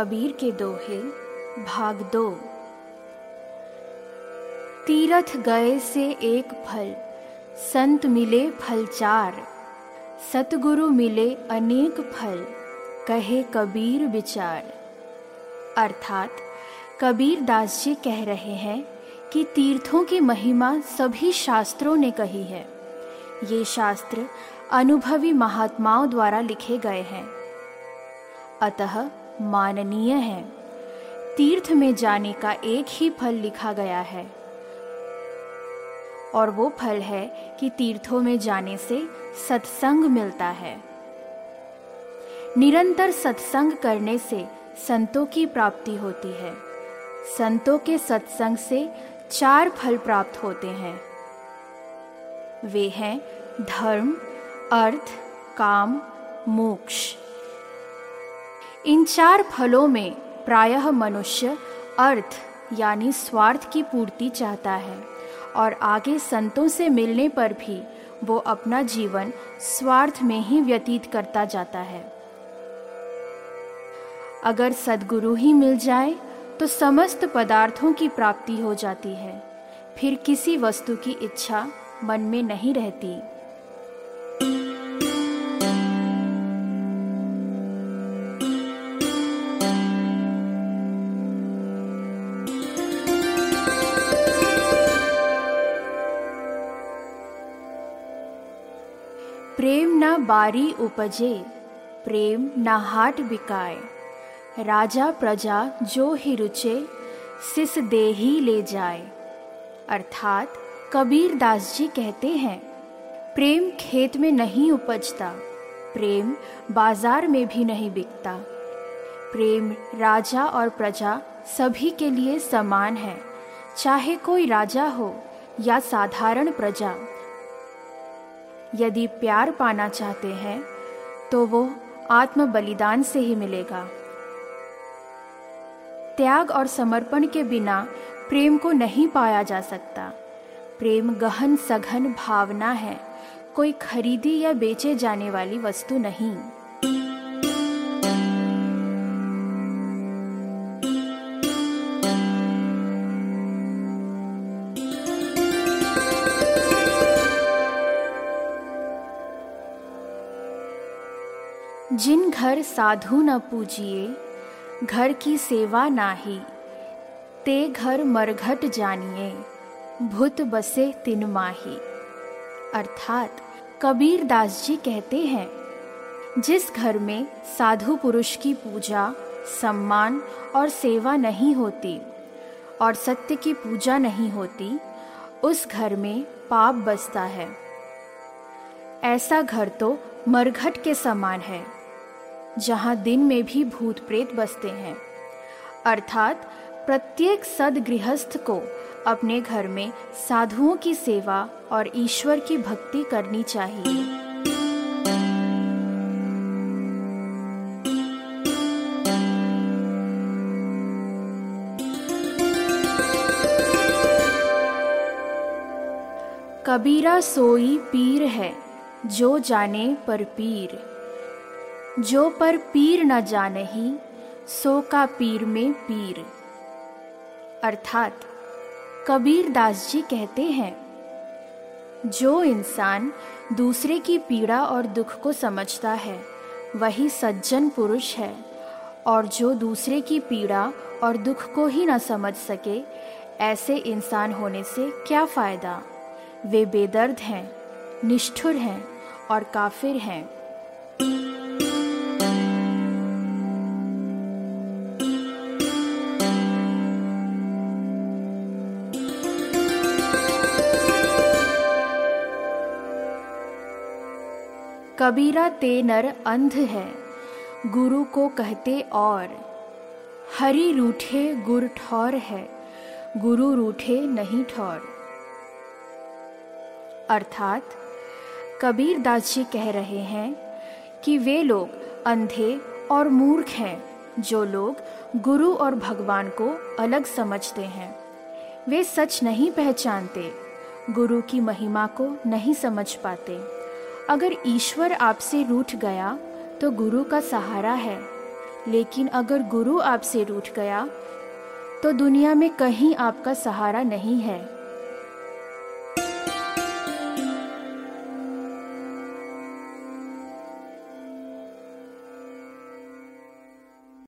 कबीर के दोहे, भाग दो। तीरथ गए से एक फल, संत मिले फल चार। सतगुरु मिले अनेक फल, कहे कबीर विचार। अर्थात, कबीर दास जी कह रहे हैं कि तीर्थों की महिमा सभी शास्त्रों ने कही है। ये शास्त्र अनुभवी महात्माओं द्वारा लिखे गए हैं। अतः माननीय है। तीर्थ में जाने का एक ही फल लिखा गया है। और वो फल है कि तीर्थों में जाने से सत्संग मिलता है। निरंतर सत्संग करने से संतों की प्राप्ति होती है। संतों के सत्संग से चार फल प्राप्त होते हैं। वे हैं धर्म, अर्थ, काम, मोक्ष। इन चार फलों में प्रायः मनुष्य, अर्थ, यानी स्वार्थ की पूर्ति चाहता है, और आगे संतों से मिलने पर भी वो अपना जीवन स्वार्थ में ही व्यतीत करता जाता है। अगर सदगुरु ही मिल जाए तो समस्त पदार्थों की प्राप्ति हो जाती है, फिर किसी वस्तु की इच्छा मन में नहीं रहती। न बारी उपजे, प्रेम न हाट बिकाए। राजा प्रजा जो ही रुचे, सिस दे ही ले जाए। अर्थात कबीर दास जी कहते हैं, प्रेम खेत में नहीं उपजता, प्रेम बाज़ार में भी नहीं बिकता। प्रेम राजा और प्रजा सभी के लिए समान है, चाहे कोई राजा हो या साधारण प्रजा। यदि प्यार पाना चाहते हैं तो वो आत्म बलिदान से ही मिलेगा। त्याग और समर्पण के बिना प्रेम को नहीं पाया जा सकता। प्रेम गहन सघन भावना है, कोई खरीदी या बेचे जाने वाली वस्तु नहीं। जिन घर साधु न पूजिए, घर की सेवा नाही, ते घर मरघट जानिए, भूत बसे तिन माही। अर्थात कबीर दास जी कहते हैं, जिस घर में साधु पुरुष की पूजा, सम्मान और सेवा नहीं होती और सत्य की पूजा नहीं होती, उस घर में पाप बसता है। ऐसा घर तो मरघट के समान है। जहाँ दिन में भी भूत प्रेत बसते हैं। अर्थात प्रत्येक सदगृहस्थ को अपने घर में साधुओं की सेवा और ईश्वर की भक्ति करनी चाहिए। कबीरा सोई पीर है, जो जाने पर पीर। जो पर पीर न जाने ही, सो का पीर में पीर। अर्थात, कबीर दास जी कहते हैं, जो इंसान दूसरे की पीड़ा और दुख को समझता है, वही सज्जन पुरुष है, और जो दूसरे की पीड़ा और दुख को ही न समझ सके, ऐसे इंसान होने से क्या फ़ायदा? वे बेदर्द हैं, निष्ठुर हैं और काफिर हैं। कबीरा ते नर अंध है, गुरु को कहते और। हरि रूठे गुर ठौर है, गुरु रूठे नहीं ठौर। अर्थात, कबीर दास जी कह रहे हैं कि वे लोग अंधे और मूर्ख हैं, जो लोग गुरु और भगवान को अलग समझते हैं। वे सच नहीं पहचानते, गुरु की महिमा को नहीं समझ पाते। अगर ईश्वर आपसे रूठ गया तो गुरु का सहारा है। लेकिन अगर गुरु आपसे रूठ गया तो दुनिया में कहीं आपका सहारा नहीं है।